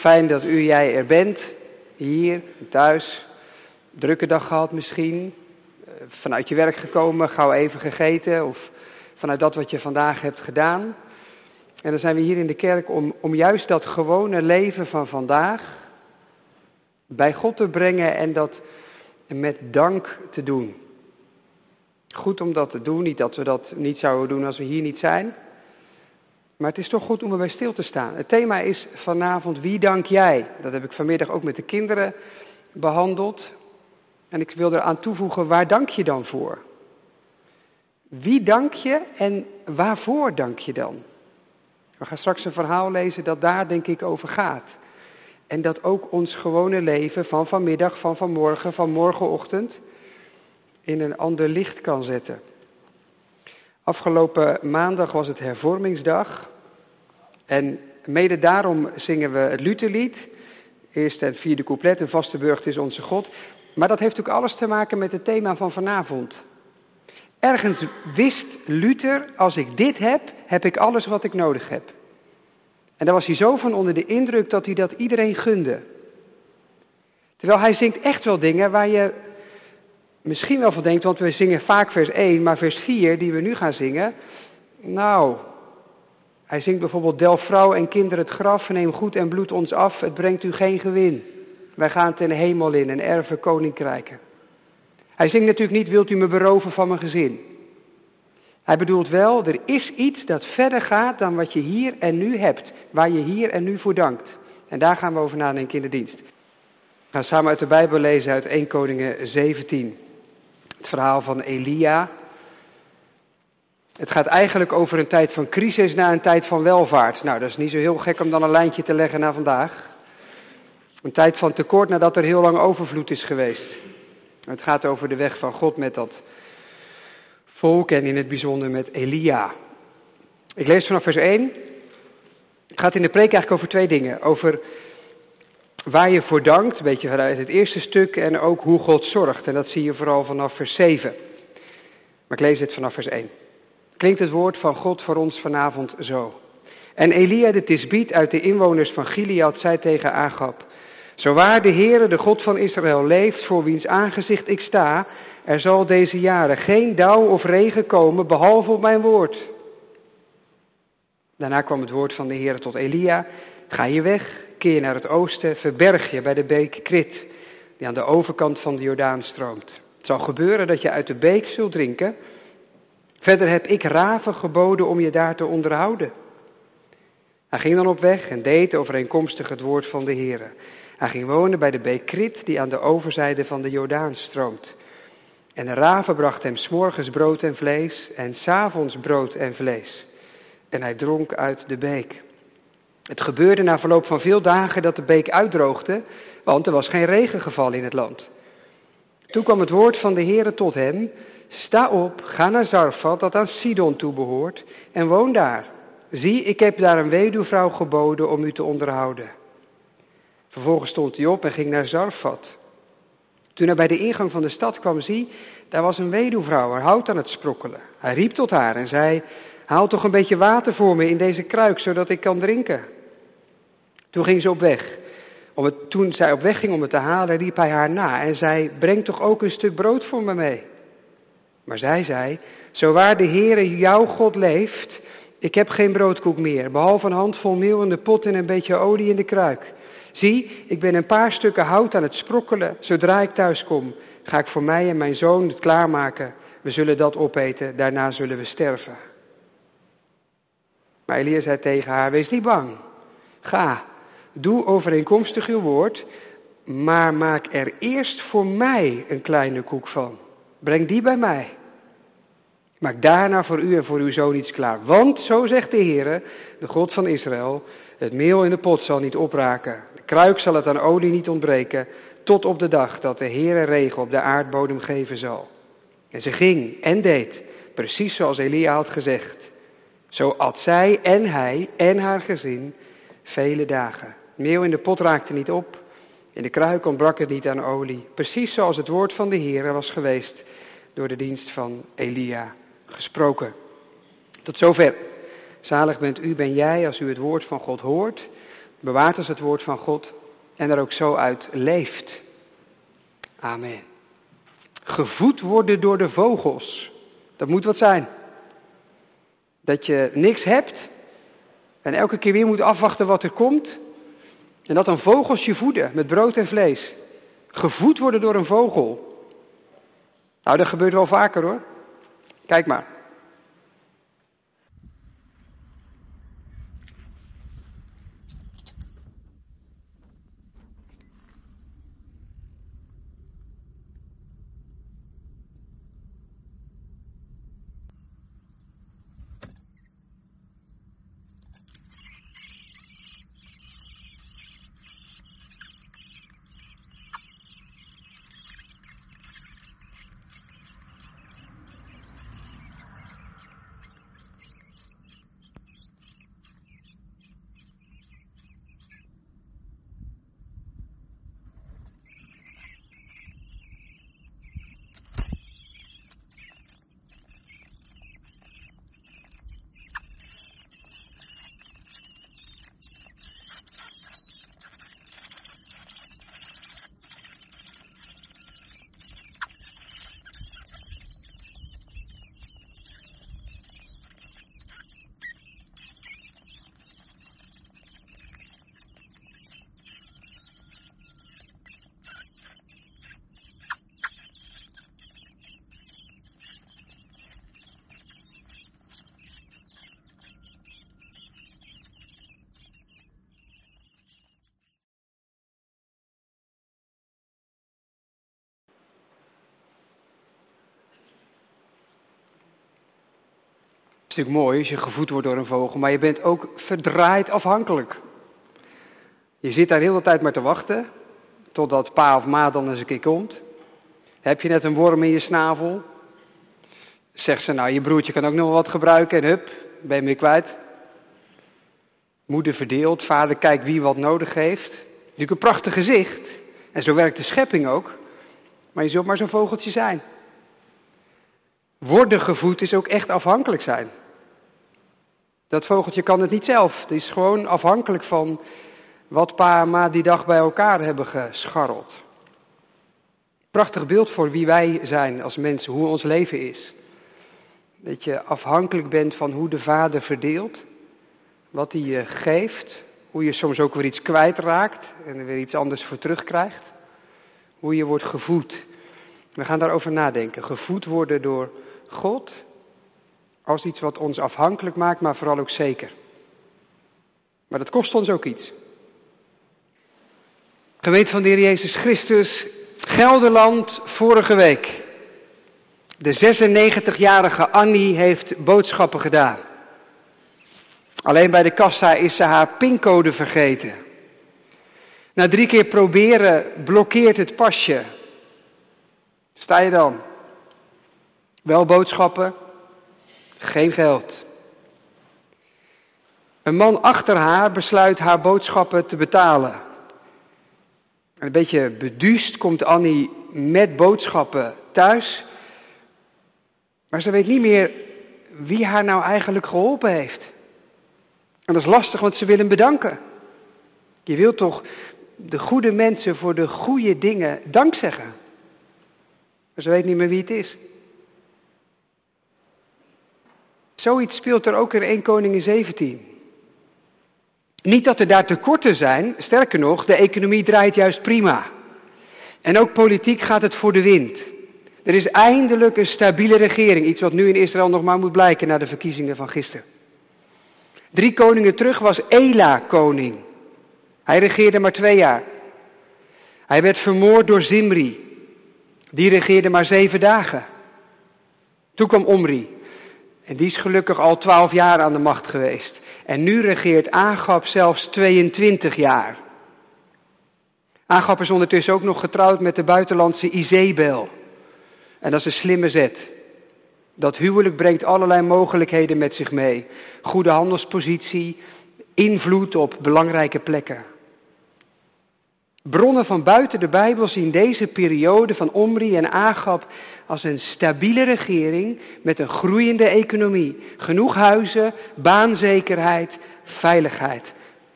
Fijn dat u jij er bent, hier, thuis. Drukke dag gehad misschien. Eh, vanuit je werk gekomen, gauw even gegeten. Of vanuit dat wat je vandaag hebt gedaan. En dan zijn we hier in de kerk om, om juist dat gewone leven van vandaag bij God te brengen en dat met dank te doen. Goed om dat te doen, niet dat we dat niet zouden doen als we hier niet zijn. Maar het is toch goed om erbij stil te staan. Het thema is vanavond wie dank jij? Dat heb ik vanmiddag ook met de kinderen behandeld. En ik wil eraan toevoegen, waar dank je dan voor? Wie dank je en waarvoor dank je dan? We gaan straks een verhaal lezen dat daar denk ik over gaat. En dat ook ons gewone leven van vanmiddag, van vanmorgen, van morgenochtend in een ander licht kan zetten. Afgelopen maandag was het hervormingsdag. En mede daarom zingen we het Lutherlied. Eerst het vierde couplet, een vaste burcht is onze God. Maar dat heeft ook alles te maken met het thema van vanavond. Ergens wist Luther, als ik dit heb, heb ik alles wat ik nodig heb. En daar was hij zo van onder de indruk dat hij dat iedereen gunde. Terwijl hij zingt echt wel dingen waar je misschien wel van denkt, want we zingen vaak vers 1, maar vers 4 die we nu gaan zingen. Nou, hij zingt bijvoorbeeld, del vrouw en kinderen het graf, neem goed en bloed ons af, het brengt u geen gewin. Wij gaan ten hemel in en erven koninkrijken. Hij zingt natuurlijk niet, wilt u me beroven van mijn gezin. Hij bedoelt wel, er is iets dat verder gaat dan wat je hier en nu hebt, waar je hier en nu voor dankt. En daar gaan we over nadenken in de dienst. We gaan samen uit de Bijbel lezen uit 1 Koningen 17. Het verhaal van Elia. Het gaat eigenlijk over een tijd van crisis naar een tijd van welvaart. Nou, dat is niet zo heel gek om dan een lijntje te leggen naar vandaag. Een tijd van tekort nadat er heel lang overvloed is geweest. Het gaat over de weg van God met dat volk en in het bijzonder met Elia. Ik lees vanaf vers 1. Het gaat in de preek eigenlijk over twee dingen. Over waar je voor dankt, een beetje vanuit het eerste stuk, en ook hoe God zorgt. En dat zie je vooral vanaf vers 7. Maar ik lees het vanaf vers 1. Klinkt het woord van God voor ons vanavond zo. En Elia de Tisbiet uit de inwoners van Gilead zei tegen Agab, Zo waar de Heere, de God van Israël, leeft, voor wiens aangezicht ik sta, er zal deze jaren geen dauw of regen komen, behalve op mijn woord. Daarna kwam het woord van de Heer tot Elia. Ga je weg, keer naar het oosten, verberg je bij de beek Krit, die aan de overkant van de Jordaan stroomt. Het zal gebeuren dat je uit de beek zult drinken. Verder heb ik raven geboden om je daar te onderhouden. Hij ging dan op weg en deed overeenkomstig het woord van de Heer. Hij ging wonen bij de beek Krit, die aan de overzijde van de Jordaan stroomt. En de raven bracht hem s'morgens brood en vlees en s'avonds brood en vlees. En hij dronk uit de beek. Het gebeurde na verloop van veel dagen dat de beek uitdroogde, want er was geen regen gevallen in het land. Toen kwam het woord van de Heere tot hem, sta op, ga naar Zarfat, dat aan Sidon toebehoort, en woon daar. Zie, ik heb daar een weduwvrouw geboden om u te onderhouden. Vervolgens stond hij op en ging naar Zarfat. Toen hij bij de ingang van de stad kwam, zie, daar was een weduwvrouw, haar hout aan het sprokkelen. Hij riep tot haar en zei, haal toch een beetje water voor me in deze kruik, zodat ik kan drinken. Toen ging ze op weg. Het, toen zij op weg ging om het te halen, riep hij haar na en zei, breng toch ook een stuk brood voor me mee. Maar zij zei, zo waar de Heere jouw God leeft, ik heb geen broodkoek meer, behalve een handvol meel in de pot en een beetje olie in de kruik. Zie, ik ben een paar stukken hout aan het sprokkelen. Zodra ik thuis kom, ga ik voor mij en mijn zoon het klaarmaken. We zullen dat opeten, daarna zullen we sterven. Maar Elia zei tegen haar, wees niet bang. Ga, doe overeenkomstig uw woord, maar maak er eerst voor mij een kleine koek van. Breng die bij mij. Maak daarna voor u en voor uw zoon iets klaar. Want, zo zegt de Heer, de God van Israël, het meel in de pot zal niet opraken. De kruik zal het aan olie niet ontbreken. Tot op de dag dat de Heere regen op de aardbodem geven zal. En ze ging en deed, precies zoals Elia had gezegd. Zo at zij en hij en haar gezin vele dagen. Meel in de pot raakte niet op. In de kruik ontbrak het niet aan olie. Precies zoals het woord van de Heer was geweest door de dienst van Elia gesproken. Tot zover. Zalig bent u, ben jij, als u het woord van God hoort, bewaart als het woord van God en er ook zo uit leeft. Amen. Gevoed worden door de vogels. Dat moet wat zijn. Dat je niks hebt en elke keer weer moet afwachten wat er komt. En dat dan vogels je voeden met brood en vlees. Gevoed worden door een vogel. Nou, dat gebeurt wel vaker hoor. Kijk maar. Het is natuurlijk mooi als je gevoed wordt door een vogel, maar je bent ook verdraaid afhankelijk. Je zit daar heel de tijd maar te wachten, totdat pa of ma dan eens een keer komt. Heb je net een worm in je snavel? Zegt ze, nou je broertje kan ook nog wat gebruiken en hup, ben je weer kwijt. Moeder verdeelt, vader kijkt wie wat nodig heeft. Natuurlijk een prachtig gezicht. En zo werkt de schepping ook. Maar je zult maar zo'n vogeltje zijn. Worden gevoed is ook echt afhankelijk zijn. Dat vogeltje kan het niet zelf. Het is gewoon afhankelijk van wat pa en ma die dag bij elkaar hebben gescharreld. Prachtig beeld voor wie wij zijn als mensen, hoe ons leven is. Dat je afhankelijk bent van hoe de vader verdeelt, wat hij je geeft, hoe je soms ook weer iets kwijtraakt en er weer iets anders voor terugkrijgt. Hoe je wordt gevoed. We gaan daarover nadenken. Gevoed worden door God als iets wat ons afhankelijk maakt, maar vooral ook zeker. Maar dat kost ons ook iets. Gemeente van de Heer Jezus Christus, Gelderland, vorige week. De 96-jarige Annie heeft boodschappen gedaan. Alleen bij de kassa is ze haar pincode vergeten. Na drie keer proberen blokkeert het pasje. Sta je dan? Wel boodschappen, geen geld. Een man achter haar besluit haar boodschappen te betalen. Een beetje beduust komt Annie met boodschappen thuis. Maar ze weet niet meer wie haar nou eigenlijk geholpen heeft. En dat is lastig, want ze wil hem bedanken. Je wilt toch de goede mensen voor de goede dingen dank zeggen. Maar ze weet niet meer wie het is. Zoiets speelt er ook in 1 Koningin 17. Niet dat er daar tekorten zijn, sterker nog, de economie draait juist prima. En ook politiek gaat het voor de wind. Er is eindelijk een stabiele regering, iets wat nu in Israël nog maar moet blijken na de verkiezingen van gisteren. Drie koningen terug was Ela koning. Hij regeerde maar twee jaar. Hij werd vermoord door Zimri. Die regeerde maar zeven dagen. Toen kwam Omri. En die is gelukkig al twaalf jaar aan de macht geweest. En nu regeert Agap zelfs 22 jaar. Agap is ondertussen ook nog getrouwd met de buitenlandse Izebel. En dat is een slimme zet. Dat huwelijk brengt allerlei mogelijkheden met zich mee. Goede handelspositie, invloed op belangrijke plekken. Bronnen van buiten de Bijbel zien deze periode van Omri en Agap als een stabiele regering met een groeiende economie. Genoeg huizen, baanzekerheid, veiligheid.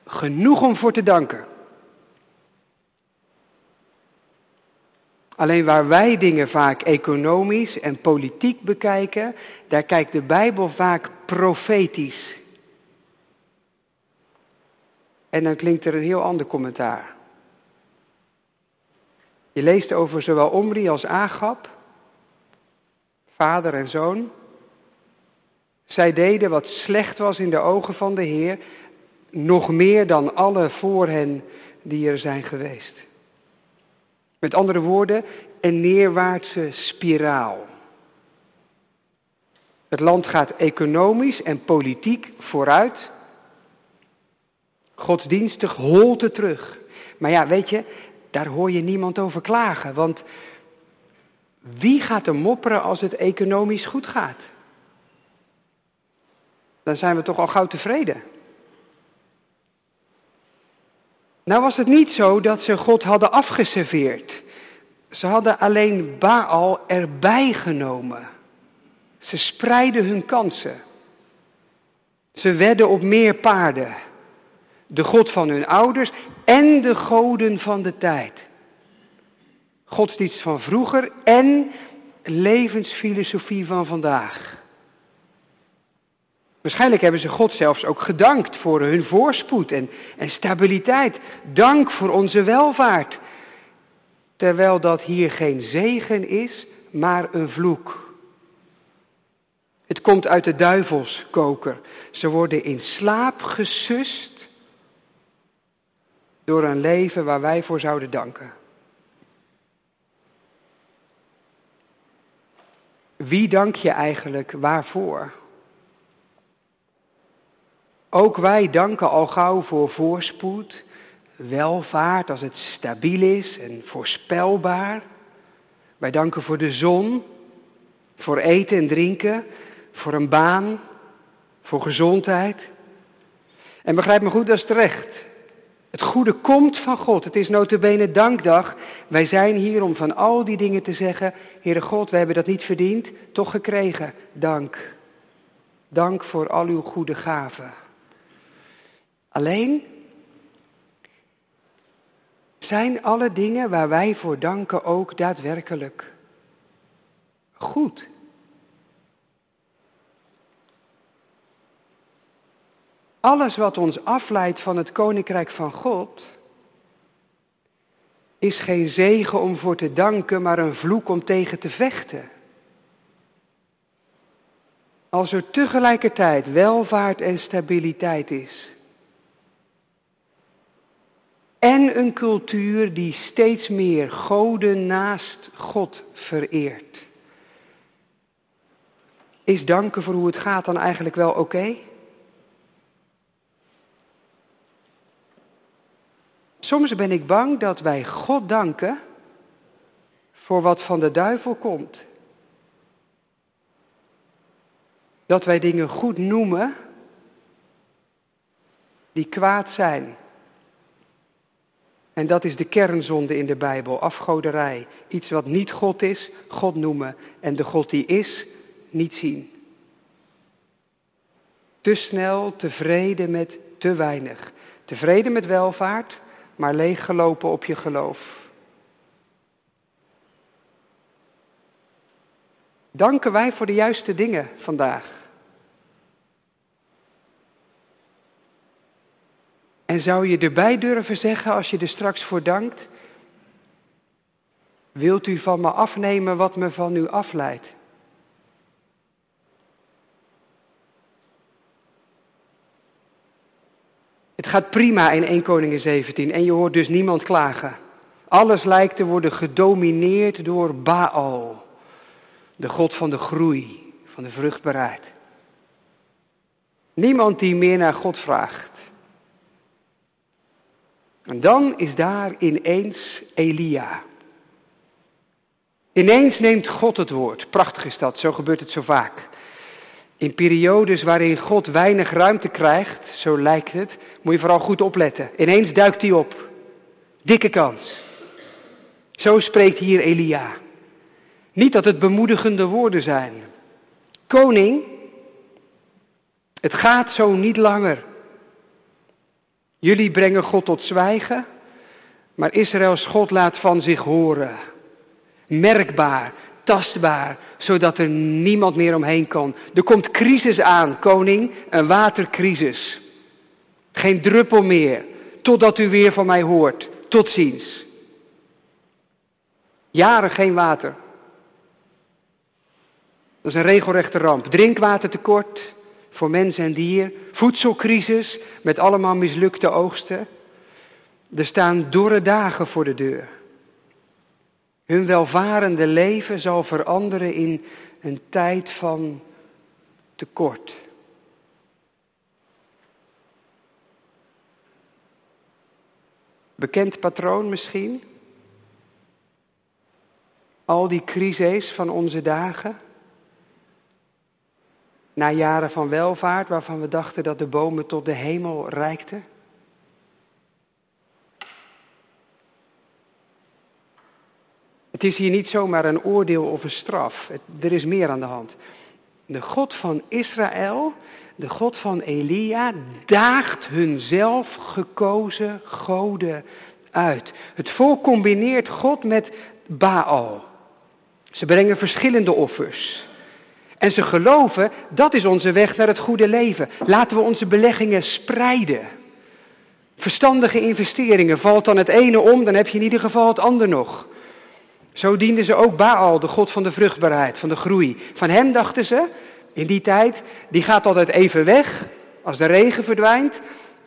Genoeg om voor te danken. Alleen waar wij dingen vaak economisch en politiek bekijken, daar kijkt de Bijbel vaak profetisch. En dan klinkt er een heel ander commentaar. Je leest over zowel Omri als Agab, vader en zoon. Zij deden wat slecht was in de ogen van de Heer, nog meer dan alle voor hen die er zijn geweest. Met andere woorden, een neerwaartse spiraal. Het land gaat economisch en politiek vooruit. Godsdienstig holte terug. Maar ja, weet je, daar hoor je niemand over klagen. Want wie gaat er mopperen als het economisch goed gaat? Dan zijn we toch al gauw tevreden. Nou was het niet zo dat ze God hadden afgeserveerd. Ze hadden alleen Baal erbij genomen. Ze spreidden hun kansen. Ze wedden op meer paarden. De God van hun ouders en de goden van de tijd. Godsdienst van vroeger en levensfilosofie van vandaag. Waarschijnlijk hebben ze God zelfs ook gedankt voor hun voorspoed en, en stabiliteit. Dank voor onze welvaart. Terwijl dat hier geen zegen is, maar een vloek. Het komt uit de duivelskoker. Ze worden in slaap gesust door een leven waar wij voor zouden danken. Wie dank je eigenlijk waarvoor? Ook wij danken al gauw voor voorspoed, welvaart als het stabiel is en voorspelbaar. Wij danken voor de zon, voor eten en drinken, voor een baan, voor gezondheid. En begrijp me goed, dat is terecht. Het goede komt van God. Het is notabene dankdag. Wij zijn hier om van al die dingen te zeggen, Heere God, we hebben dat niet verdiend, toch gekregen. Dank. Dank voor al uw goede gaven. Alleen zijn alle dingen waar wij voor danken ook daadwerkelijk goed. Alles wat ons afleidt van het koninkrijk van God is geen zegen om voor te danken, maar een vloek om tegen te vechten. Als er tegelijkertijd welvaart en stabiliteit is, en een cultuur die steeds meer goden naast God vereert. Is danken voor hoe het gaat dan eigenlijk wel oké? Soms ben ik bang dat wij God danken voor wat van de duivel komt. Dat wij dingen goed noemen die kwaad zijn. En dat is de kernzonde in de Bijbel, afgoderij. Iets wat niet God is, God noemen. En de God die is, niet zien. Te snel tevreden met te weinig. Tevreden met welvaart, maar leeggelopen op je geloof. Danken wij voor de juiste dingen vandaag? En zou je erbij durven zeggen als je er straks voor dankt? Wilt u van me afnemen wat me van u afleidt? Het gaat prima in 1 Koningin 17 en je hoort dus niemand klagen. Alles lijkt te worden gedomineerd door Baal, de god van de groei, van de vruchtbaarheid. Niemand die meer naar God vraagt. En dan is daar ineens Elia. Ineens neemt God het woord. Prachtig is dat, zo gebeurt het zo vaak. In periodes waarin God weinig ruimte krijgt, zo lijkt het, moet je vooral goed opletten. Ineens duikt hij op. Dikke kans. Zo spreekt hier Elia. Niet dat het bemoedigende woorden zijn. Koning, het gaat zo niet langer. Jullie brengen God tot zwijgen, maar Israëls God laat van zich horen. Merkbaar, tastbaar, zodat er niemand meer omheen kan. Er komt crisis aan, koning, een watercrisis. Geen druppel meer, totdat u weer van mij hoort. Tot ziens. Jaren geen water. Dat is een regelrechte ramp. Drinkwatertekort voor mens en dier. Voedselcrisis met allemaal mislukte oogsten. Er staan dorre dagen voor de deur. Hun welvarende leven zal veranderen in een tijd van tekort. Bekend patroon misschien? Al die crises van onze dagen. Na jaren van welvaart waarvan we dachten dat de bomen tot de hemel reikten. Het is hier niet zomaar een oordeel of een straf. er is meer aan de hand. De God van Israël, de God van Elia, daagt hun zelf gekozen goden uit. Het volk combineert God met Baal. Ze brengen verschillende offers. En ze geloven, dat is onze weg naar het goede leven. Laten we onze beleggingen spreiden. Verstandige investeringen. Valt dan het ene om, dan heb je in ieder geval het ander nog. Zo dienden ze ook Baal, de god van de vruchtbaarheid, van de groei. Van hem dachten ze, in die tijd, die gaat altijd even weg als de regen verdwijnt.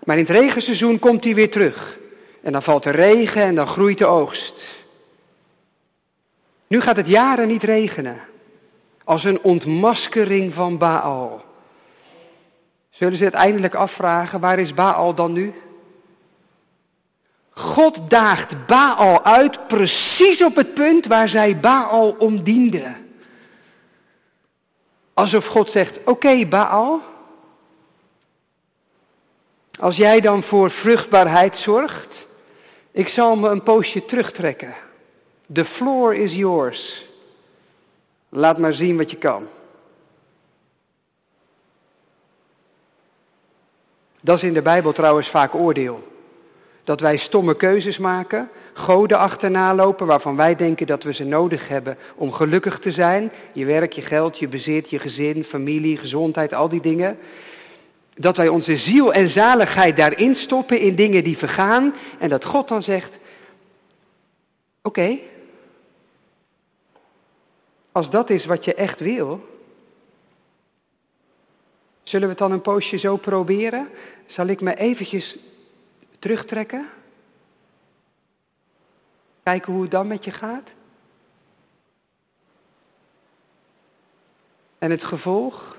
Maar in het regenseizoen komt hij weer terug. En dan valt er regen en dan groeit de oogst. Nu gaat het jaren niet regenen. Als een ontmaskering van Baal. Zullen ze het eindelijk afvragen, waar is Baal dan nu? God daagt Baal uit precies op het punt waar zij Baal om dienden. Alsof God zegt, oké Baal, als jij dan voor vruchtbaarheid zorgt, ik zal me een poosje terugtrekken. The floor is yours. Laat maar zien wat je kan. Dat is in de Bijbel trouwens vaak oordeel. Dat wij stomme keuzes maken, goden achterna lopen waarvan wij denken dat we ze nodig hebben om gelukkig te zijn. Je werk, je geld, je bezit, je gezin, familie, gezondheid, al die dingen. Dat wij onze ziel en zaligheid daarin stoppen in dingen die vergaan. En dat God dan zegt, oké, als dat is wat je echt wil, zullen we het dan een poosje zo proberen? Zal ik me eventjes terugtrekken? Kijken hoe het dan met je gaat? En het gevolg?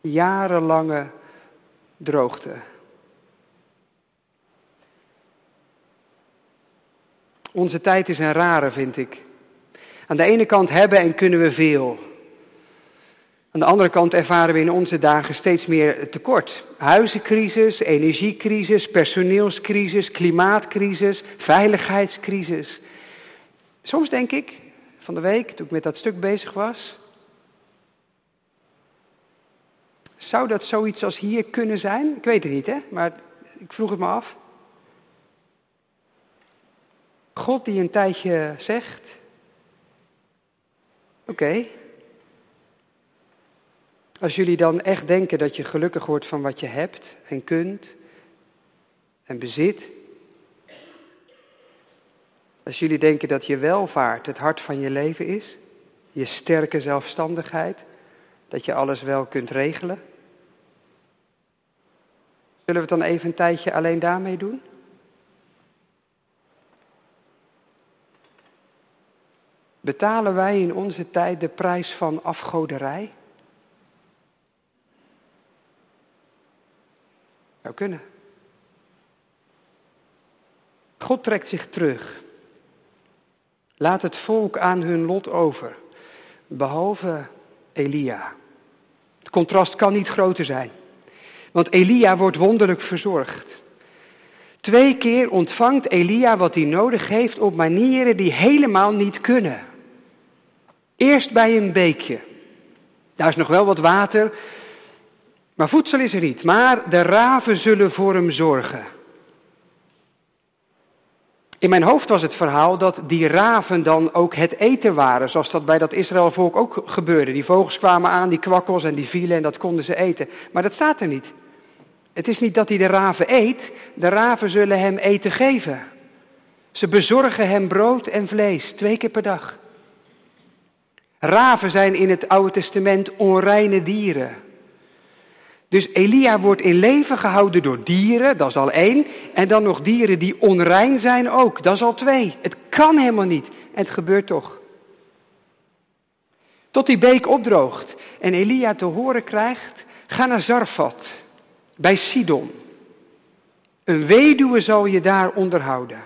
Jarenlange droogte. Onze tijd is een rare, vind ik. Aan de ene kant hebben en kunnen we veel. Aan de andere kant ervaren we in onze dagen steeds meer tekort. Huizencrisis, energiecrisis, personeelscrisis, klimaatcrisis, veiligheidscrisis. Soms denk ik, van de week, toen ik met dat stuk bezig was, zou dat zoiets als hier kunnen zijn? Ik weet het niet, hè, maar ik vroeg het me af. God die een tijdje zegt, oké, als jullie dan echt denken dat je gelukkig wordt van wat je hebt en kunt en bezit. Als jullie denken dat je welvaart het hart van je leven is, je sterke zelfstandigheid, dat je alles wel kunt regelen. Zullen we het dan even een tijdje alleen daarmee doen? Betalen wij in onze tijd de prijs van afgoderij? Zou kunnen. God trekt zich terug. Laat het volk aan hun lot over. Behalve Elia. Het contrast kan niet groter zijn. Want Elia wordt wonderlijk verzorgd. Twee keer ontvangt Elia wat hij nodig heeft op manieren die helemaal niet kunnen. Eerst bij een beekje. Daar is nog wel wat water, Maar voedsel is er niet, maar de raven zullen voor hem zorgen. In mijn hoofd was het verhaal dat die raven dan ook het eten waren, zoals dat bij dat Israëlvolk ook gebeurde. Die vogels kwamen aan, die kwakkels en die vielen en dat konden ze eten. Maar dat staat er niet. Het is niet dat hij de raven eet, de raven zullen hem eten geven. Ze bezorgen hem brood en vlees, twee keer per dag. Raven zijn in het Oude Testament onreine dieren. Dus Elia wordt in leven gehouden door dieren, dat is al één. En dan nog dieren die onrein zijn ook, dat is al twee. Het kan helemaal niet. En het gebeurt toch. Tot die beek opdroogt en Elia te horen krijgt, ga naar Zarfat, bij Sidon. Een weduwe zal je daar onderhouden.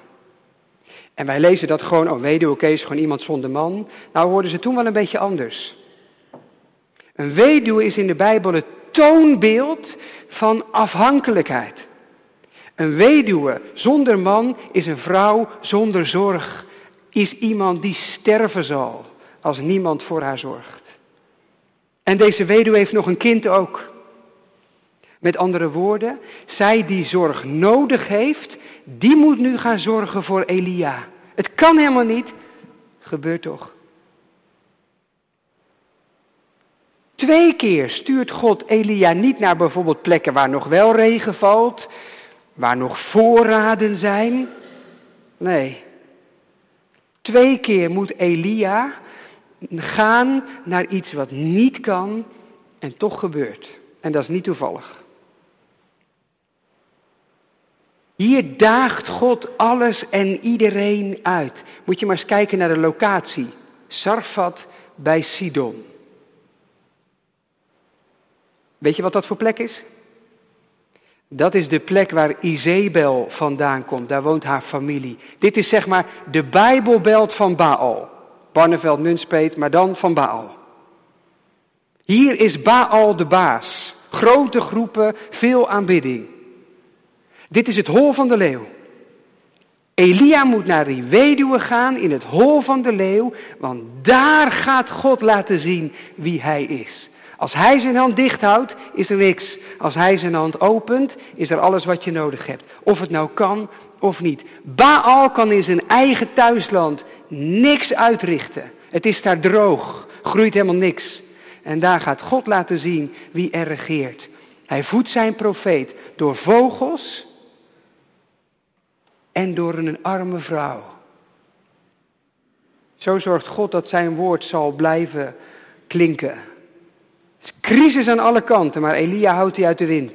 En wij lezen dat gewoon, oh weduwe, oké, is gewoon iemand zonder man. Nou hoorden ze toen wel een beetje anders. Een weduwe is in de Bijbel het toonbeeld van afhankelijkheid. Een weduwe zonder man is een vrouw zonder zorg, is iemand die sterven zal als niemand voor haar zorgt. En deze weduwe heeft nog een kind ook. Met andere woorden, zij die zorg nodig heeft, die moet nu gaan zorgen voor Elia. Het kan helemaal niet, gebeurt toch. Twee keer stuurt God Elia niet naar bijvoorbeeld plekken waar nog wel regen valt, waar nog voorraden zijn. Nee. Twee keer moet Elia gaan naar iets wat niet kan en toch gebeurt. En dat is niet toevallig. Hier daagt God alles en iedereen uit. Moet je maar eens kijken naar de locatie. Sarfat bij Sidon. Weet je wat dat voor plek is? Dat is de plek waar Izebel vandaan komt. Daar woont haar familie. Dit is zeg maar de Bijbelbelt van Baal. Barneveld, Nunspeet, maar dan van Baal. Hier is Baal de baas. Grote groepen, veel aanbidding. Dit is het hol van de leeuw. Elia moet naar die weduwe gaan in het hol van de leeuw, want daar gaat God laten zien wie hij is. Als hij zijn hand dicht houdt, is er niks. Als hij zijn hand opent, is er alles wat je nodig hebt. Of het nou kan of niet. Baal kan in zijn eigen thuisland niks uitrichten. Het is daar droog, groeit helemaal niks. En daar gaat God laten zien wie er regeert. Hij voedt zijn profeet door vogels en door een arme vrouw. Zo zorgt God dat zijn woord zal blijven klinken. Crisis aan alle kanten, maar Elia houdt hij uit de wind.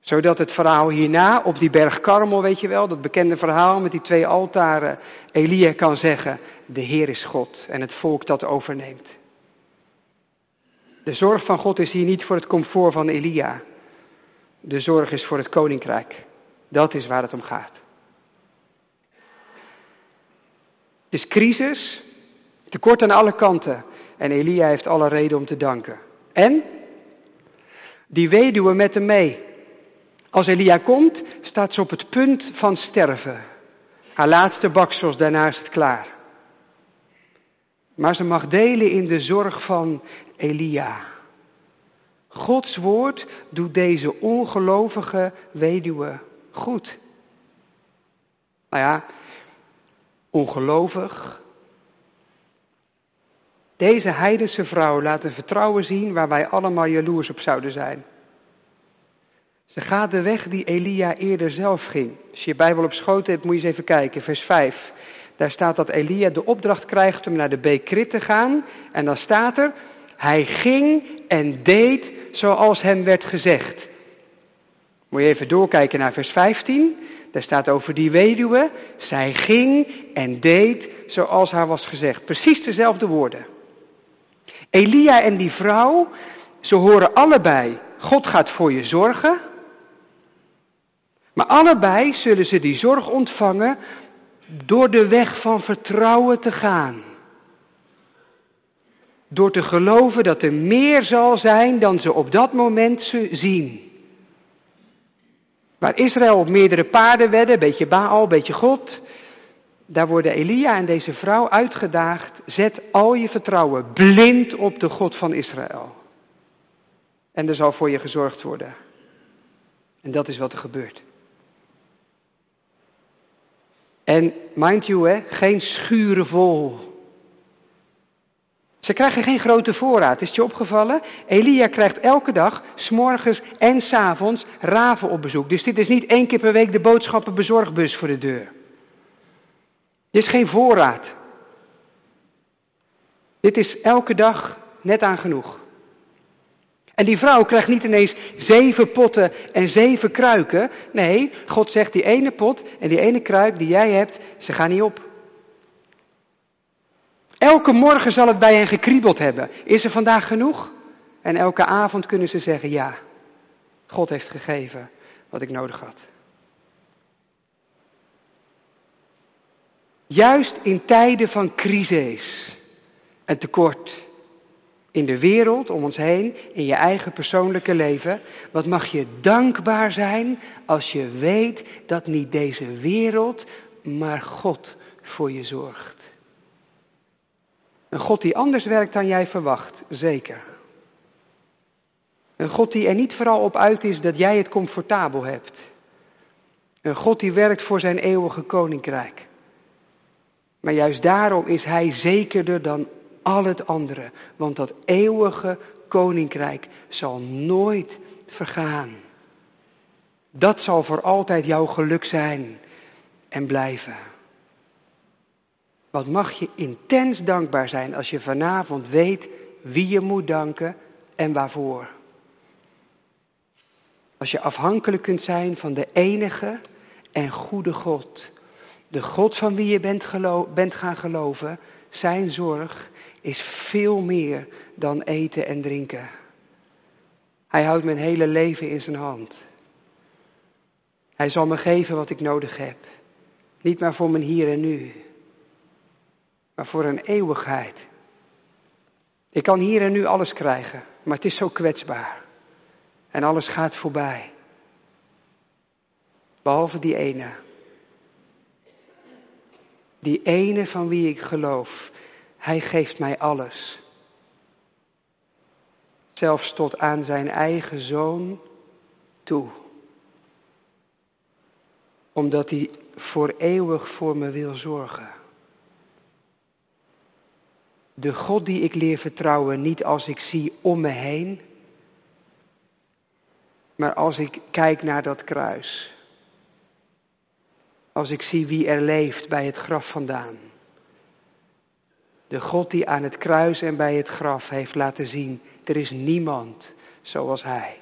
Zodat het verhaal hierna op die berg Karmel, weet je wel, dat bekende verhaal met die twee altaren, Elia kan zeggen, de Heer is God en het volk dat overneemt. De zorg van God is hier niet voor het comfort van Elia. De zorg is voor het koninkrijk. Dat is waar het om gaat. Het is crisis, tekort aan alle kanten. En Elia heeft alle reden om te danken. En die weduwe met hem mee. Als Elia komt, staat ze op het punt van sterven. Haar laatste baksels, daarna is het klaar. Maar ze mag delen in de zorg van Elia. Gods woord doet deze ongelovige weduwe goed. Nou ja, ongelovig, deze heidense vrouw laat een vertrouwen zien waar wij allemaal jaloers op zouden zijn. Ze gaat de weg die Elia eerder zelf ging. Als je je Bijbel op schoot hebt, moet je eens even kijken, vers 5. Daar staat dat Elia de opdracht krijgt om naar de Bekrit te gaan. En dan staat er, hij ging en deed zoals hem werd gezegd. Moet je even doorkijken naar vers 15. Daar staat over die weduwe. Zij ging en deed zoals haar was gezegd. Precies dezelfde woorden. Elia en die vrouw, ze horen allebei, God gaat voor je zorgen. Maar allebei zullen ze die zorg ontvangen door de weg van vertrouwen te gaan. Door te geloven dat er meer zal zijn dan ze op dat moment zien. Waar Israël op meerdere paarden wedde, beetje Baal, beetje God, daar worden Elia en deze vrouw uitgedaagd. Zet al je vertrouwen blind op de God van Israël. En er zal voor je gezorgd worden. En dat is wat er gebeurt. En mind you, hè, geen schuren vol. Ze krijgen geen grote voorraad. Is het je opgevallen? Elia krijgt elke dag, s'morgens en s'avonds, raven op bezoek. Dus dit is niet één keer per week de boodschappenbezorgbus voor de deur. Dit is geen voorraad. Dit is elke dag net aan genoeg. En die vrouw krijgt niet ineens zeven potten en zeven kruiken. Nee, God zegt die ene pot en die ene kruik die jij hebt, ze gaan niet op. Elke morgen zal het bij hen gekriebeld hebben. Is er vandaag genoeg? En elke avond kunnen ze zeggen ja. God heeft gegeven wat ik nodig had. Juist in tijden van crisis en tekort in de wereld om ons heen, in je eigen persoonlijke leven. Wat mag je dankbaar zijn als je weet dat niet deze wereld, maar God voor je zorgt. Een God die anders werkt dan jij verwacht, zeker. Een God die er niet vooral op uit is dat jij het comfortabel hebt. Een God die werkt voor zijn eeuwige koninkrijk. Maar juist daarom is hij zekerder dan al het andere. Want dat eeuwige koninkrijk zal nooit vergaan. Dat zal voor altijd jouw geluk zijn en blijven. Wat mag je intens dankbaar zijn als je vanavond weet wie je moet danken en waarvoor. Als je afhankelijk kunt zijn van de enige en goede God. De God van wie je bent, bent gaan geloven, zijn zorg is veel meer dan eten en drinken. Hij houdt mijn hele leven in zijn hand. Hij zal me geven wat ik nodig heb. Niet maar voor mijn hier en nu, maar voor een eeuwigheid. Ik kan hier en nu alles krijgen, maar het is zo kwetsbaar. En alles gaat voorbij. Behalve die ene. Die ene van wie ik geloof. Hij geeft mij alles. Zelfs tot aan zijn eigen zoon toe. Omdat hij voor eeuwig voor me wil zorgen. De God die ik leer vertrouwen, niet als ik zie om me heen, maar als ik kijk naar dat kruis. Als ik zie wie er leeft bij het graf vandaan. De God die aan het kruis en bij het graf heeft laten zien, er is niemand zoals Hij.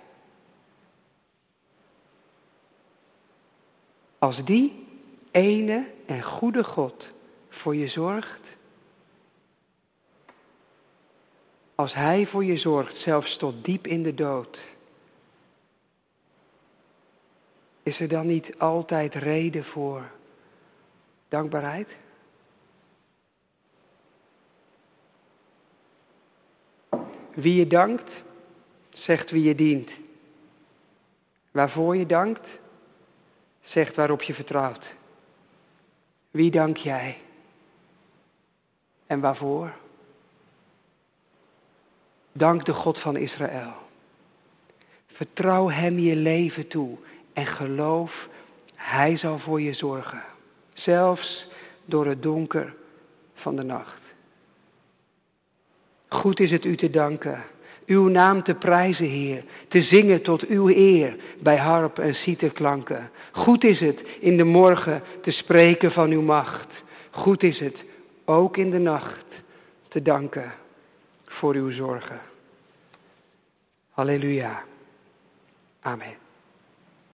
Als die ene en goede God voor je zorgt, als Hij voor je zorgt, zelfs tot diep in de dood, is er dan niet altijd reden voor dankbaarheid? Wie je dankt, zegt wie je dient. Waarvoor je dankt, zegt waarop je vertrouwt. Wie dank jij? En waarvoor? Dank de God van Israël. Vertrouw Hem je leven toe en geloof, Hij zal voor je zorgen. Zelfs door het donker van de nacht. Goed is het u te danken, uw naam te prijzen, Heer, te zingen tot uw eer bij harp en citerklanken. Goed is het in de morgen te spreken van uw macht. Goed is het ook in de nacht te danken voor uw zorgen. Halleluja. Amen.